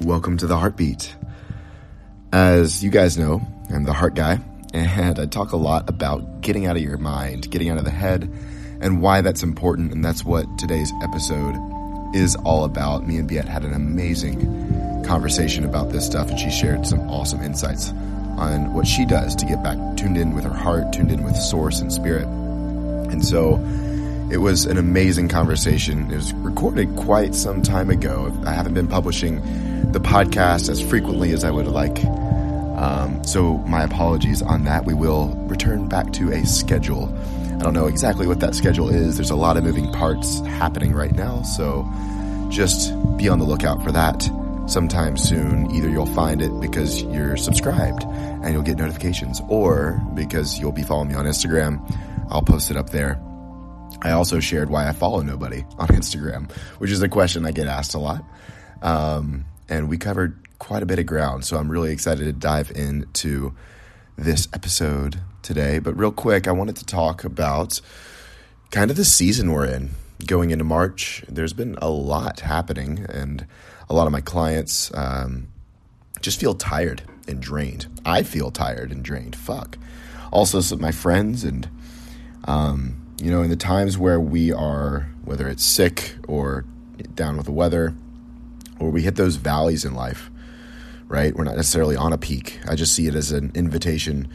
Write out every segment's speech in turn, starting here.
welcome to the Heartbeat. As you guys know, I'm the heart guy, and I talk a lot about getting out of your mind, getting out of the head, and why that's important, and that's what today's episode is all about. Me and Biet had an amazing conversation about this stuff, and she shared some awesome insights on what she does to get back tuned in with her heart, tuned in with source and spirit. And so it was an amazing conversation. It was recorded quite some time ago. I haven't been publishing the podcast as frequently as I would like. Um, so my apologies on that. We will return back to a schedule. I don't know exactly what that schedule is. There's a lot of moving parts happening right now. So just be on the lookout for that sometime soon. Either you'll find it because you're subscribed and you'll get notifications or because you'll be following me on Instagram. I'll post it up there. I also shared why I follow nobody on Instagram, which is a question I get asked a lot. Um, and we covered quite a bit of ground, so I'm really excited to dive into this episode today. But real quick, I wanted to talk about kind of the season we're in. Going into March, there's been a lot happening, and a lot of my clients um, just feel tired and drained. I feel tired and drained. Fuck. Also, some of my friends and um, you know, in the times where we are, whether it's sick or down with the weather, or we hit those valleys in life, right? We're not necessarily on a peak. I just see it as an invitation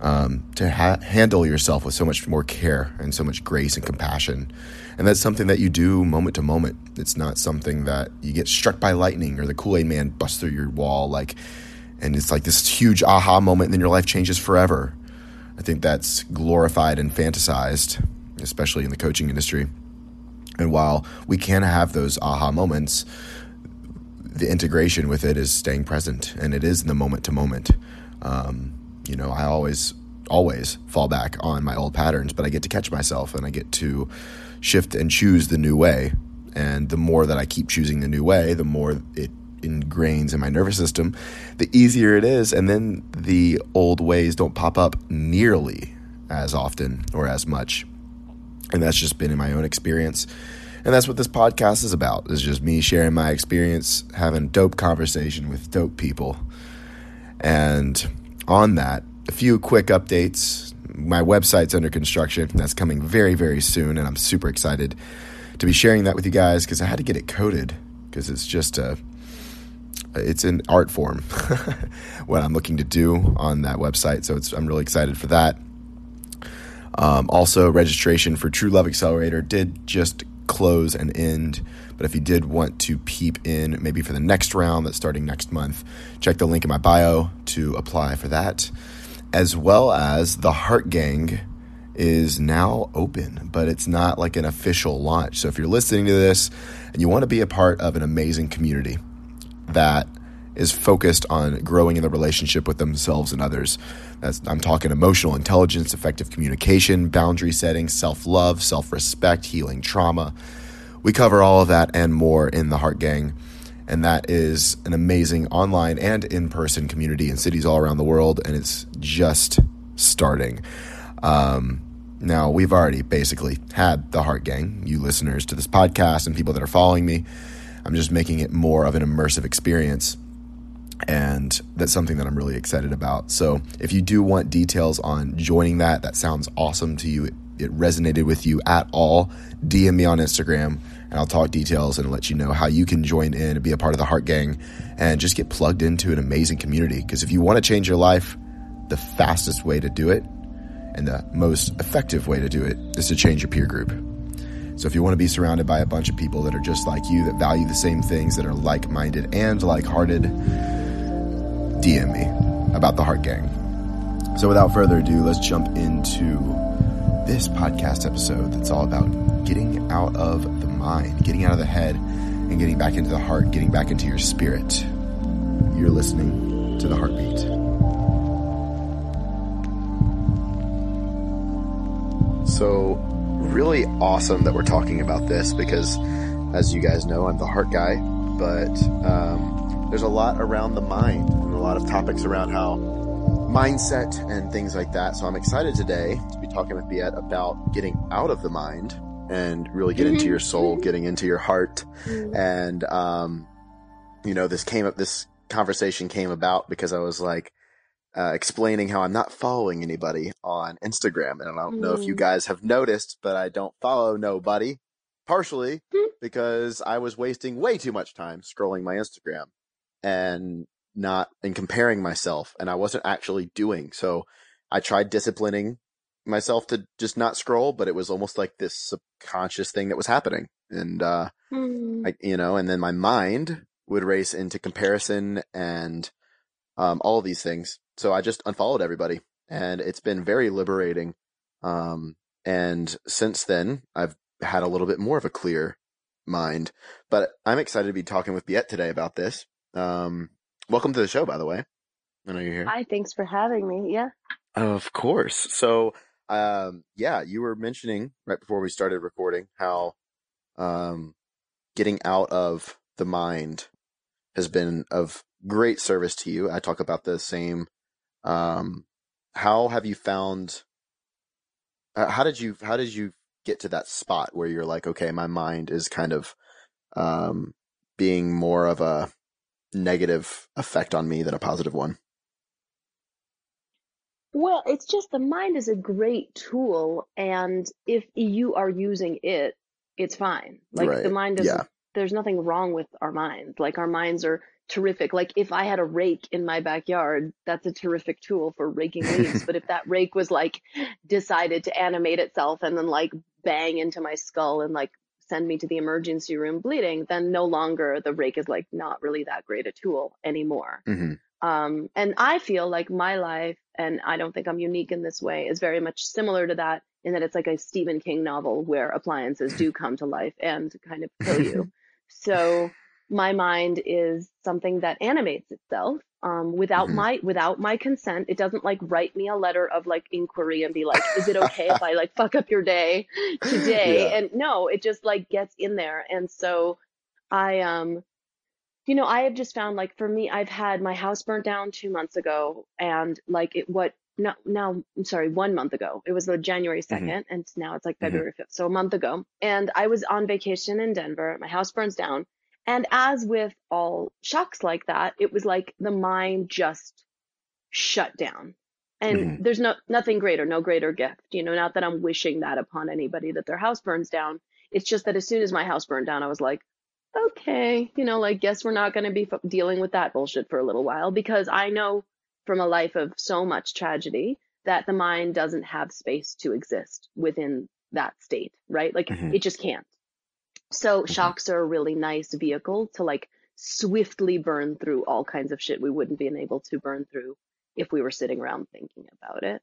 um, to ha- handle yourself with so much more care and so much grace and compassion. And that's something that you do moment to moment. It's not something that you get struck by lightning or the Kool Aid man busts through your wall, like, and it's like this huge aha moment, and then your life changes forever. I think that's glorified and fantasized, especially in the coaching industry. And while we can have those aha moments, the integration with it is staying present, and it is in the moment to moment. Um, you know, I always, always fall back on my old patterns, but I get to catch myself and I get to shift and choose the new way. And the more that I keep choosing the new way, the more it ingrains in my nervous system, the easier it is. And then the old ways don't pop up nearly as often or as much. And that's just been in my own experience. And that's what this podcast is about. Is just me sharing my experience, having dope conversation with dope people. And on that, a few quick updates. My website's under construction. That's coming very, very soon. And I'm super excited to be sharing that with you guys because I had to get it coded because it's just a it's an art form what I'm looking to do on that website. So I'm really excited for that. Um, also, registration for True Love Accelerator did just close and end. But if you did want to peep in, maybe for the next round that's starting next month, check the link in my bio to apply for that. As well as the Heart Gang is now open, but it's not like an official launch. So if you're listening to this and you want to be a part of an amazing community, that is focused on growing in the relationship with themselves and others. That's, I'm talking emotional intelligence, effective communication, boundary setting, self love, self respect, healing trauma. We cover all of that and more in the Heart Gang. And that is an amazing online and in person community in cities all around the world. And it's just starting. Um, now, we've already basically had the Heart Gang, you listeners to this podcast and people that are following me. I'm just making it more of an immersive experience. And that's something that I'm really excited about. So, if you do want details on joining that, that sounds awesome to you, it, resonated with you at all, DM me on Instagram and I'll talk details and let you know how you can join in and be a part of the Heart Gang and just get plugged into an amazing community. Because if you want to change your life, the fastest way to do it and the most effective way to do it is to change your peer group. So if you want to be surrounded by a bunch of people that are just like you, that value the same things, that are like minded and like hearted, DM me about the Heart Gang. So without further ado, let's jump into this podcast episode that's all about getting out of the mind, getting out of the head, and getting back into the heart, getting back into your spirit. You're listening to the heartbeat. So really awesome that we're talking about this because, as you guys know, I'm the heart guy, but um, there's a lot around the mind lot of topics around how mindset and things like that. So I'm excited today to be talking with Biet about getting out of the mind and really get into your soul, getting into your heart, and um, you know, this came up, this conversation came about because I was like, uh, explaining how I'm not following anybody on Instagram. And I don't mm. know if you hmm. guys have noticed, but I don't follow nobody partially hmm. because I was wasting way too much time scrolling my Instagram and not and comparing myself and I wasn't actually doing. So I tried disciplining myself to just not scroll, but it was almost like this subconscious thing that was happening. And, uh, mm. I, you know, and then my mind would race into comparison and, um, all of these things. So I just unfollowed everybody and it's been very liberating. Um, and since then I've had a little bit more of a clear mind, but I'm excited to be talking with Biet today about this. Um, welcome to the show, by the way. I know you're here. Hi, thanks for having me. Yeah. Of course. So, um, yeah, you were mentioning right before we started recording how, um, getting out of the mind has been of great service to you. I talk about the same. Um, how have you found? Uh, how did you? How did you get to that spot where you're like, okay, my mind is kind of, um, being more of a negative effect on me than a positive one? Well, it's just the mind is a great tool, and if you are using it, it's fine. Like right. the mind is, yeah. there's nothing wrong with our minds. Like our minds are terrific. Like if I had a rake in my backyard, that's a terrific tool for raking leaves. but if that rake was like decided to animate itself and then like bang into my skull and like send me to the emergency room bleeding, then no longer the rake is like not really that great a tool anymore. Mm-hmm. Um, and I feel like my life, and I don't think I'm unique in this way, is very much similar to that in that it's like a Stephen King novel where appliances do come to life and kind of kill you. so my mind is something that animates itself um, without mm-hmm. my without my consent. It doesn't like write me a letter of like inquiry and be like, "Is it okay if I like fuck up your day today?" Yeah. And no, it just like gets in there. And so I um you know, I have just found like for me, I've had my house burnt down two months ago, and like it what no now I'm sorry, one month ago. It was the January 2nd mm-hmm. and now it's like mm-hmm. February mm-hmm. 5th. So a month ago. And I was on vacation in Denver. My house burns down. And as with all shocks like that, it was like the mind just shut down. And mm-hmm. there's no nothing greater, no greater gift. You know, not that I'm wishing that upon anybody that their house burns down. It's just that as soon as my house burned down, I was like, okay, you know, like, guess we're not going to be f- dealing with that bullshit for a little while because I know from a life of so much tragedy that the mind doesn't have space to exist within that state, right? Like, mm-hmm. it just can't. So, mm-hmm. shocks are a really nice vehicle to like swiftly burn through all kinds of shit we wouldn't be able to burn through if we were sitting around thinking about it.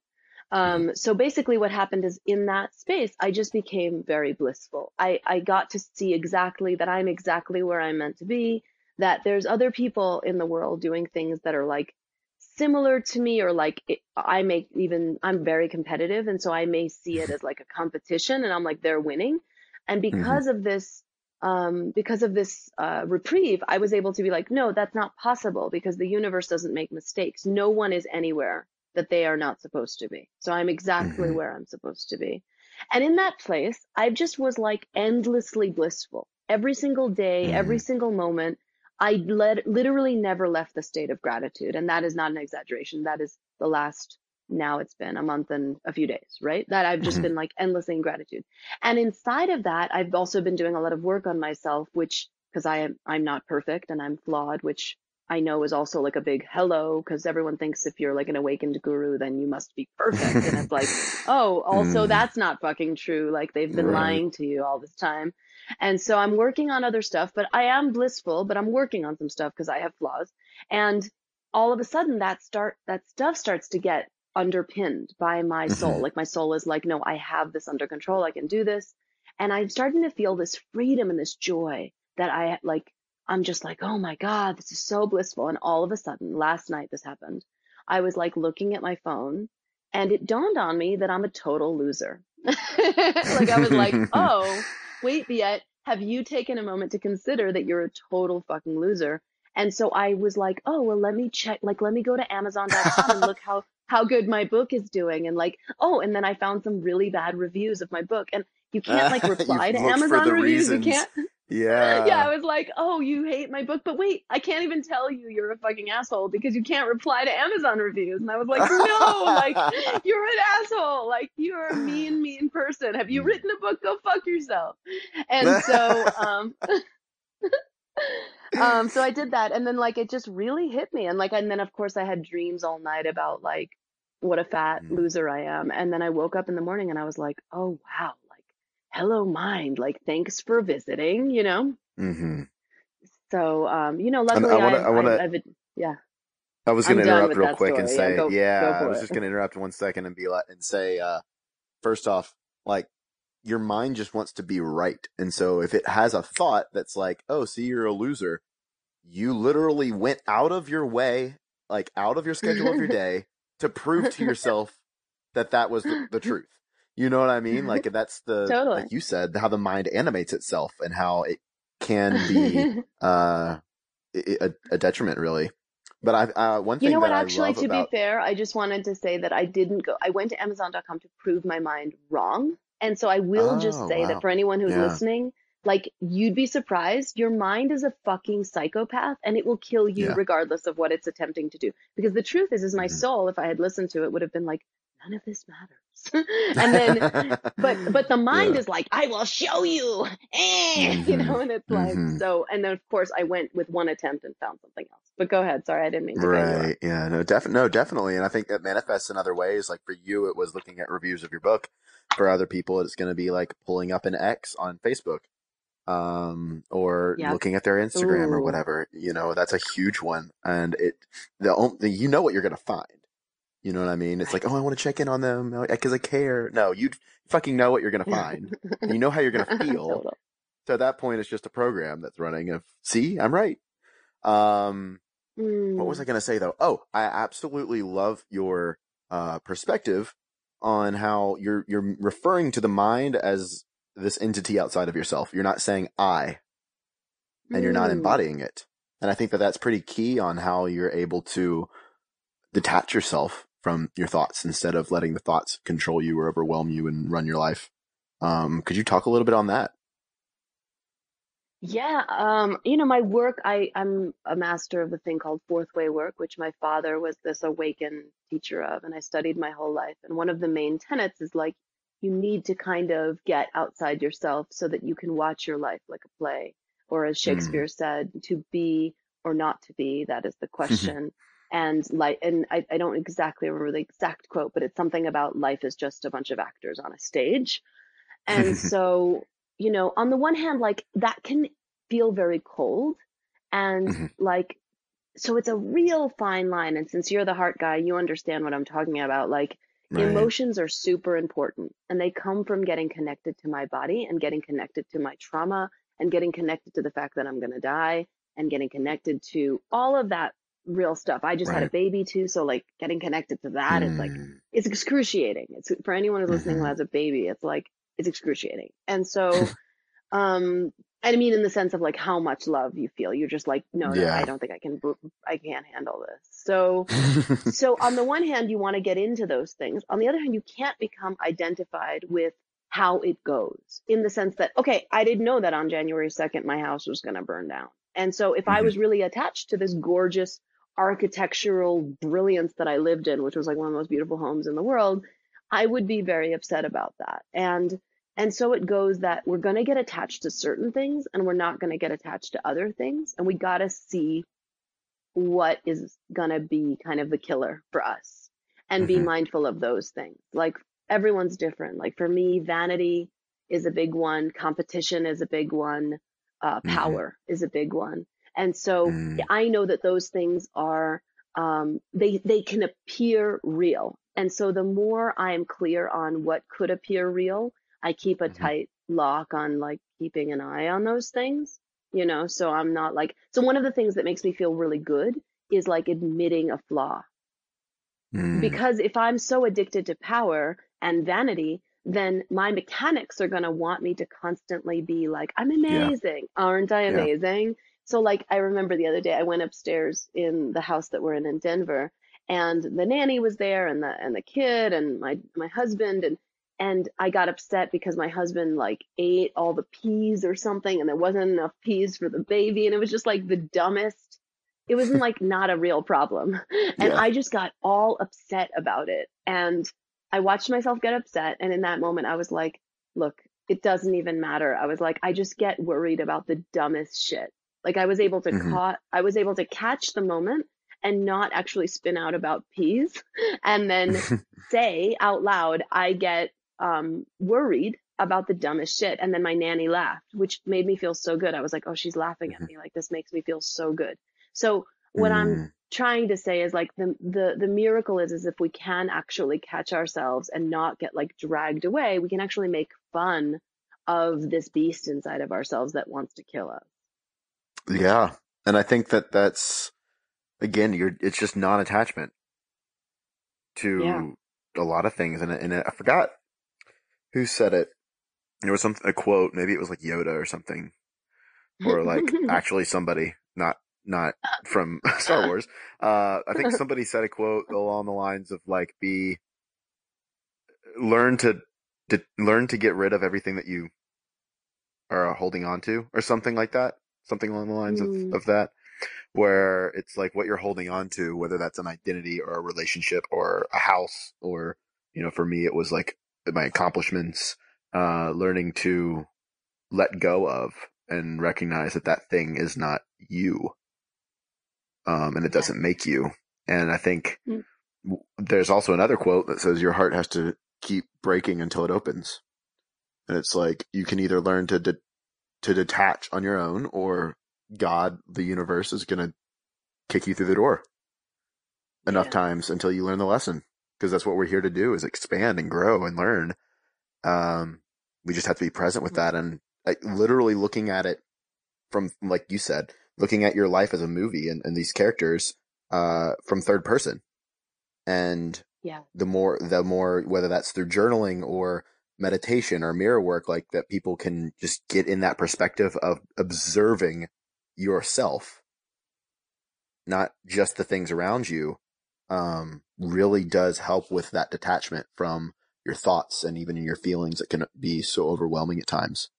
Um, so basically what happened is in that space, I just became very blissful. I, I got to see exactly that I'm exactly where I'm meant to be, that there's other people in the world doing things that are like similar to me or like it, I may even, I'm very competitive. And so I may see it as like a competition and I'm like, they're winning. And mm-hmm. because mm-hmm. of this, um, because of this uh, reprieve, I was able to be like, no, that's not possible because the universe doesn't make mistakes. No one is anywhere that they are not supposed to be. So I'm exactly mm-hmm. where I'm supposed to be. And in that place, I just was like endlessly blissful. Every single day, mm-hmm. every single moment, I led, literally never left the state of gratitude. And that is not an exaggeration. That is the last, now it's been a month and a few days, right? That I've just mm-hmm. been like endlessly in gratitude. And inside of that, I've also been doing a lot of work on myself, which, because I am, I'm not perfect and I'm flawed, which I know is also like a big hello because everyone thinks if you're like an awakened guru, then you must be perfect. and it's like, oh, also mm. that's not fucking true. Like they've been right. lying to you all this time. And so I'm working on other stuff, but I am blissful, but I'm working on some stuff because I have flaws. And all of a sudden that start, that stuff starts to get underpinned by my mm-hmm. soul. Like my soul is like, no, I have this under control. I can do this. And I'm starting to feel this freedom and this joy that I like I'm just like, oh my God, this is so blissful. And all of a sudden, last night this happened. I was like looking at my phone and it dawned on me that I'm a total loser. like I was like, oh, wait, yet have you taken a moment to consider that you're a total fucking loser? And so I was like, oh, well, let me check, like, let me go to Amazon.com and look how, how good my book is doing. And like, oh, and then I found some really bad reviews of my book and you can't like reply to Amazon reviews. Reasons. You can't. Yeah. Yeah, I was like, oh, you hate my book, but wait, I can't even tell you you're a fucking asshole because you can't reply to Amazon reviews. And I was like, no, like, you're an asshole. Like, you're a mean, mean person. Have you hmm. written a book? Go fuck yourself. And so, um, um, so I did that. And then, like, it just really hit me. And, like, and then, of course, I had dreams all night about, like, what a fat mm. loser I am. And then I woke up in the morning and I was like, oh, wow, like, hello mind like thanks for visiting you know mm-hmm. so um you know luckily i, I want to yeah I was going to interrupt real quick story. and say, yeah, go, yeah go I was it. just going to interrupt one second and be like, and say, uh, first off, like your mind just wants to be right. And so if it has a thought that's like, oh, see, you're a loser, you literally went out of your way, like out of your schedule of your day to prove to yourself that that was the, the truth. You know what I mean? Like that's the totally. like you said, how the mind animates itself and how it can be uh, a, a, detriment, really. But I uh, one thing you know what? actually, to about... be fair, I just wanted to say that I didn't go. I went to Amazon.com to prove my mind wrong, and so I will oh, just say wow. that for anyone who's yeah. listening, like you'd be surprised, your mind is a fucking psychopath, and it will kill you yeah. regardless of what it's attempting to do. Because the truth is, is my mm-hmm. soul, if I had listened to it, would have been like, none of this matters. and then, but but the mind yeah. is like, I will show you, eh, mm-hmm. you know, and it's like mm-hmm. so. And then of course I went with one attempt and found something else. But go ahead. Sorry, I didn't mean to. Right? Yeah. No. Definitely. No. Definitely. And I think that manifests in other ways. Like for you, it was looking at reviews of your book. For other people, it's going to be like pulling up an X on Facebook um, or yep. looking at their Instagram Ooh. or whatever. You know, that's a huge one, and it the, the you know what you're going to find. You know what I mean? It's like, oh, I want to check in on them because I care. No, you fucking know what you're going to find. you know how you're going to feel. So at that point, it's just a program that's running. Of see, I'm right. Um, mm. what was I mm. going to say though? Oh, I absolutely love your uh, perspective on how you're you're referring to the mind as this entity outside of yourself. You're not saying I, and mm. you're not mm. embodying it. And I think that that's pretty key on how you're able to detach yourself from your thoughts instead of letting the thoughts control you or overwhelm you and run your life. Um, could you talk a little bit on that? Yeah, um, you know, my work, I, I'm a master of the thing called fourth way work, which my father was this awakened teacher of, and I studied my whole life. And one of the main tenets is like, you need to kind of get outside yourself so that you can watch your life like a play. Or as Shakespeare mm. said, to be or not to be, that is the question and like and I, I don't exactly remember the exact quote but it's something about life is just a bunch of actors on a stage and so you know on the one hand like that can feel very cold and mm-hmm. like so it's a real fine line and since you're the heart guy you understand what i'm talking about like right. emotions are super important and they come from getting connected to my body and getting connected to my trauma and getting connected to the fact that i'm going to die and getting connected to all of that real stuff. I just right. had a baby too, so like getting connected to that mm. is like hmm. it's excruciating. It's for anyone who's listening mm-hmm. who has a baby, it's like it's excruciating. And so um I mean in the sense of like how much love you feel. You're just like no, yeah. I don't think I can I can't handle this. So so on the one hand you want to get into those things. On the other hand you can't become identified with how it goes in the sense that okay, I didn't know that on January 2nd my house was going to burn down. And so if mm-hmm. I was really attached to this gorgeous architectural brilliance that I lived in, which was like one of the most beautiful homes in the world, I would be very upset about that. And and so it goes that we're going to get attached to certain things and we're not going to get attached to other things and we got to see what is going to be kind of the killer for us and mm-hmm. be mindful of those things. Like everyone's different. Like for me, vanity is a big one, competition is a big one, uh, mm-hmm. power mm-hmm. is a big one. And so mm. I know that those things are, um, they, they can appear real. And so the more I am clear on what could appear real, I keep a mm-hmm. tight lock on like keeping an eye on those things, you know, so I'm not like, so one of the things that makes me feel really good is like admitting a flaw. Mm. Because if I'm so addicted to power and vanity, then my mechanics are going to want me to constantly be like, I'm amazing. Yeah. Aren't I amazing? Yeah. So like I remember the other day I went upstairs in the house that we're in in Denver and the nanny was there and the and the kid and my my husband and and I got upset because my husband like ate all the peas or something and there wasn't enough peas for the baby and it was just like the dumbest it wasn't like not a real problem and yeah. I just got all upset about it and I watched myself get upset and in that moment I was like look it doesn't even matter I was like I just get worried about the dumbest shit like I was able to mm-hmm. caught I was able to catch the moment and not actually spin out about peas and then say out loud, I get um, worried about the dumbest shit. And then my nanny laughed, which made me feel so good. I was like, oh, she's laughing at mm-hmm. me. Like this makes me feel so good. So what mm. I'm trying to say is like the, the, the miracle is, is if we can actually catch ourselves and not get like dragged away, we can actually make fun of this beast inside of ourselves that wants to kill us. Yeah. And I think that that's, again, you're, it's just non-attachment to yeah. a lot of things. And, and I forgot who said it. There was some, a quote, maybe it was like Yoda or something, or like actually somebody, not, not from Star Wars. Uh, I think somebody said a quote along the lines of like, be, learn to, to learn to get rid of everything that you are holding on to or something like that. Something along the lines mm. of, of that where it's like what you're holding on to, whether that's an identity or a relationship or a house or, you know, for me, it was like my accomplishments, uh, learning to let go of and recognize that that thing is not you. Um, and it doesn't make you. And I think mm. there's also another quote that says your heart has to keep breaking until it opens. And it's like you can either learn to de- to detach on your own or God, the universe is going to kick you through the door enough yeah. times until you learn the lesson. Because that's what we're here to do is expand and grow and learn. Um, we just have to be present with that and like, literally looking at it from, like you said, looking at your life as a movie and, and these characters, uh, from third person. And yeah, the more, the more, whether that's through journaling or meditation or mirror work, like that people can just get in that perspective of observing yourself, not just the things around you, um, really does help with that detachment from your thoughts and even your feelings that can be so overwhelming at times.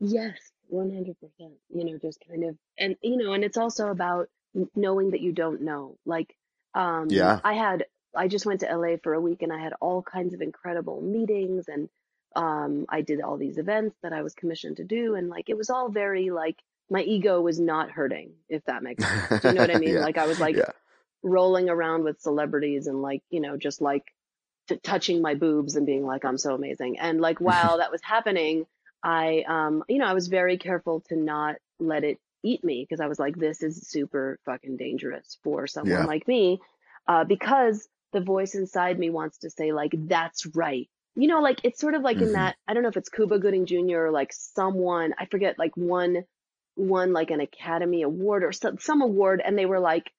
Yes, 100%. You know, just kind of, and, you know, and it's also about knowing that you don't know. Like, um, yeah, I had, I just went to LA for a week and I had all kinds of incredible meetings and um, I did all these events that I was commissioned to do, and like it was all very like my ego was not hurting, if that makes sense. Do you know what I mean? yeah. Like I was like yeah. Rolling around with celebrities and like you know just like t- touching my boobs and being like I'm so amazing. And like while that was happening, I um you know I was very careful to not let it eat me because I was like this is super fucking dangerous for someone yeah. like me uh, because the voice inside me wants to say like that's right you know, like it's sort of like mm-hmm. in that I don't know if it's Cuba Gooding Jr. or like someone I forget like one won like an Academy Award or some some award, and they were like,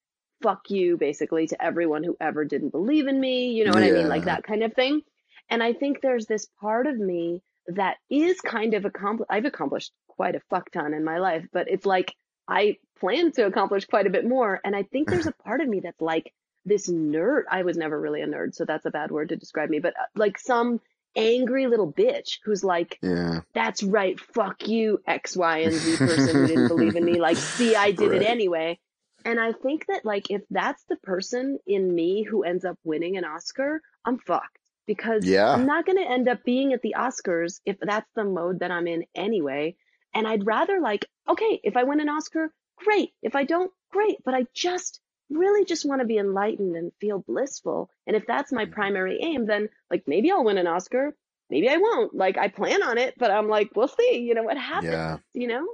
"Fuck you," basically to everyone who ever didn't believe in me. You know what yeah. I mean, like that kind of thing. And I think there's this part of me that is kind of accomplished. I've accomplished quite a fuck ton in my life, but it's like I plan to accomplish quite a bit more. And I think there's a part of me that's like, this nerd. I was never really a nerd, so that's a bad word to describe me, but uh, like some angry little bitch who's like, yeah. that's right, fuck you, X, Y, and Z person who didn't believe in me. Like, see, I did right. it anyway. And I think that like if that's the person in me who ends up winning an Oscar, I'm fucked because yeah. I'm not going to end up being at the Oscars if that's the mode that I'm in anyway. And I'd rather like, okay, if I win an Oscar, great. If I don't, great. But I just really just want to be enlightened and feel blissful. And if that's my mm-hmm. primary aim, then like maybe I'll win an Oscar. Maybe I won't. Like I plan on it, but I'm like, we'll see, you know, what happens, yeah. you know?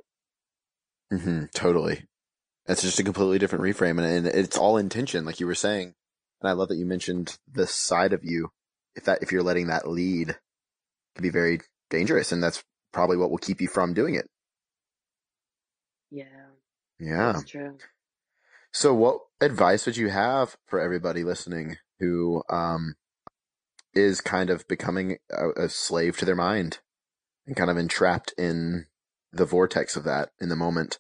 Mm-hmm, totally. It's just a completely different reframe and, and it's all intention, like you were saying. And I love that you mentioned this side of you. If that, if you're letting that lead can be very dangerous and that's probably what will keep you from doing it. Yeah. Yeah. That's true. So what advice would you have for everybody listening who um, is kind of becoming a, a, slave to their mind and kind of entrapped in the vortex of that in the moment?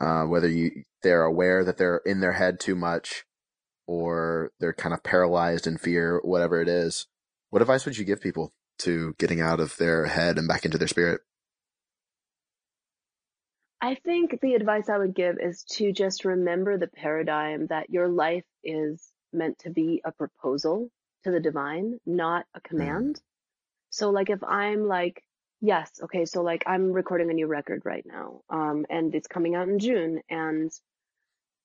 Uh, whether you they're aware that they're in their head too much or they're kind of paralyzed in fear, whatever it is. what advice would you give people to getting out of their head and back into their spirit? I think the advice I would give is to just remember the paradigm that your life is meant to be a proposal to the divine, not a mm-hmm. command. Mm. So like if I'm like, yes, okay, so like I'm recording a new record right now, um, and it's coming out in June and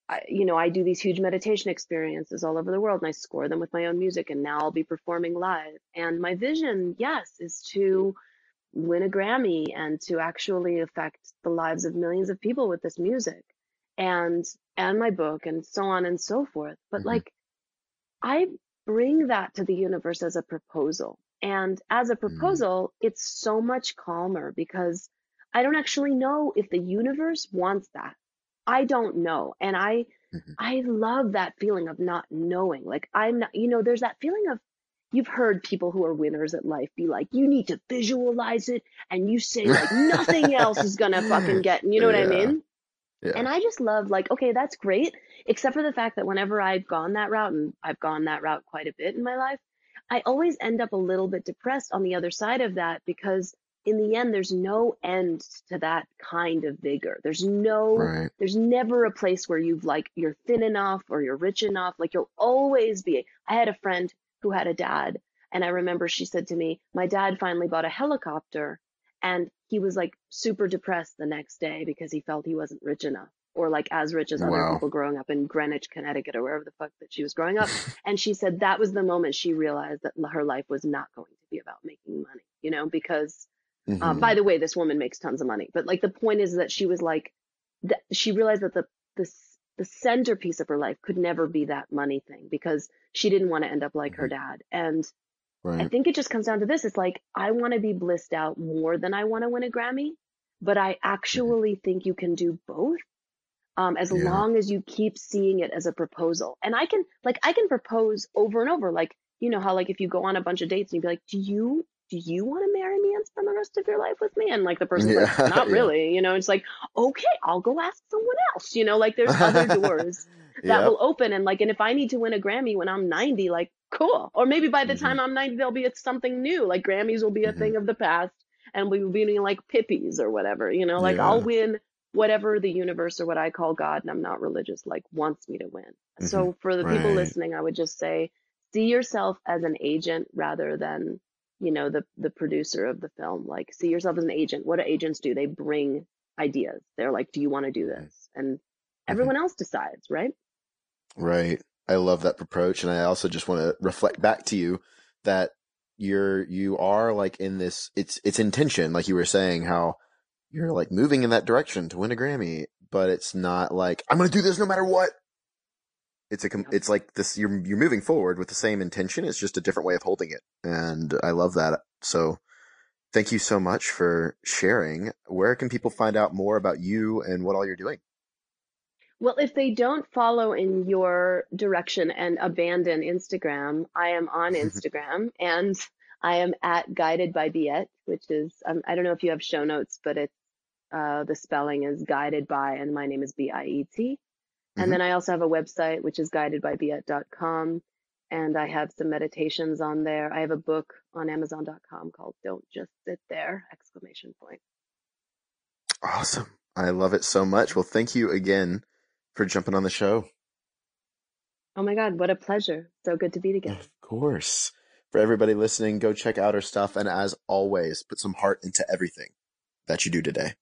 I, you know, I do these huge meditation experiences all over the world and I score them with my own music and now I'll be performing live. And my vision, yes, is to win a Grammy and to actually affect the lives of millions of people with this music and and my book and so on and so forth. But mm-hmm. like I bring that to the universe as a proposal. And as a mm. proposal, it's so much calmer because I don't actually know if the universe wants that. I don't know. And I mm-hmm. I love that feeling of not knowing. Like I'm not, you know, there's that feeling of you've heard people who are winners at life be like, you need to visualize it and you say like nothing else is gonna fucking get, you know what I mean? Yeah. And I just love like, okay, that's great, except for the fact that whenever I've gone that route, and I've gone that route quite a bit in my life, I always end up a little bit depressed on the other side of that because in the end, there's no end to that kind of vigor. There's no, right. there's never a place where you've like, you're thin enough or you're rich enough. Like you'll always be. I had a friend who had a dad, and I remember she said to me, My dad finally bought a helicopter, and he was like super depressed the next day because he felt he wasn't rich enough or like as rich as other people growing up in Greenwich, Connecticut, or wherever the fuck that she was growing up. and she said that was the moment she realized that her life was not going to be about making money, you know, because Mm-hmm. Uh, by the way, this woman makes tons of money, but like the point is that she was like, that she realized that the the the centerpiece of her life could never be that money thing because she didn't want to end up like mm-hmm. her dad. And right. I think it just comes down to this: it's like I want to be blissed out more than I want to win a Grammy, but I mm-hmm. actually mm-hmm. think you can do both. Um, as yeah. long as you keep seeing it as a proposal. And I can, like, I can propose over and over. Like, you know how, like, if you go on a bunch of dates and you'd be like, do you do you want to marry me and spend the rest of your life with me? And like the person's yeah, like, not really, you know, it's like, okay, I'll go ask someone else, you know, like there's other doors that yep. will open. And like, and if I need to win a Grammy when I'm 90, like, cool. Or maybe by the mm-hmm. time I'm 90, there'll be something new. Like Grammys will be a mm-hmm. thing of the past and we will be doing like Pippies or whatever, you know, like yeah. I'll win whatever the universe or what I call God, and I'm not religious, like wants me to win. Mm-hmm. So for the right. people listening, I would just say, see yourself as an agent rather than you know the the producer of the film like see yourself as an agent what do agents do they bring ideas they're like do you want to do mm-hmm. this and mm-hmm. everyone mm-hmm. else decides right right i love that approach and i also just want to reflect back to you that you're you are like in this it's it's intention like you were saying how you're like moving in that direction to win a grammy but it's not like i'm gonna do this no matter what. It's a it's like this you're you're moving forward with the same intention it's just a different way of holding it and i love that. So thank you so much for sharing. Where can people find out more about you and what all you're doing? Well if they don't follow in your direction and abandon instagram i am on instagram and i am at guided by biet which is um, i don't know if you have show notes but it's uh, the spelling is guided by and my name is b-i-e-t and mm-hmm. then I also have a website, which is guidedbybiet.com. And I have some meditations on there. I have a book on amazon.com called Don't Just Sit There, exclamation point. Awesome. I love it so much. Well, thank you again for jumping on the show. Oh my God, what a pleasure. So good to be together. Of course. For everybody listening, go check out our stuff. And as always, put some heart into everything that you do today.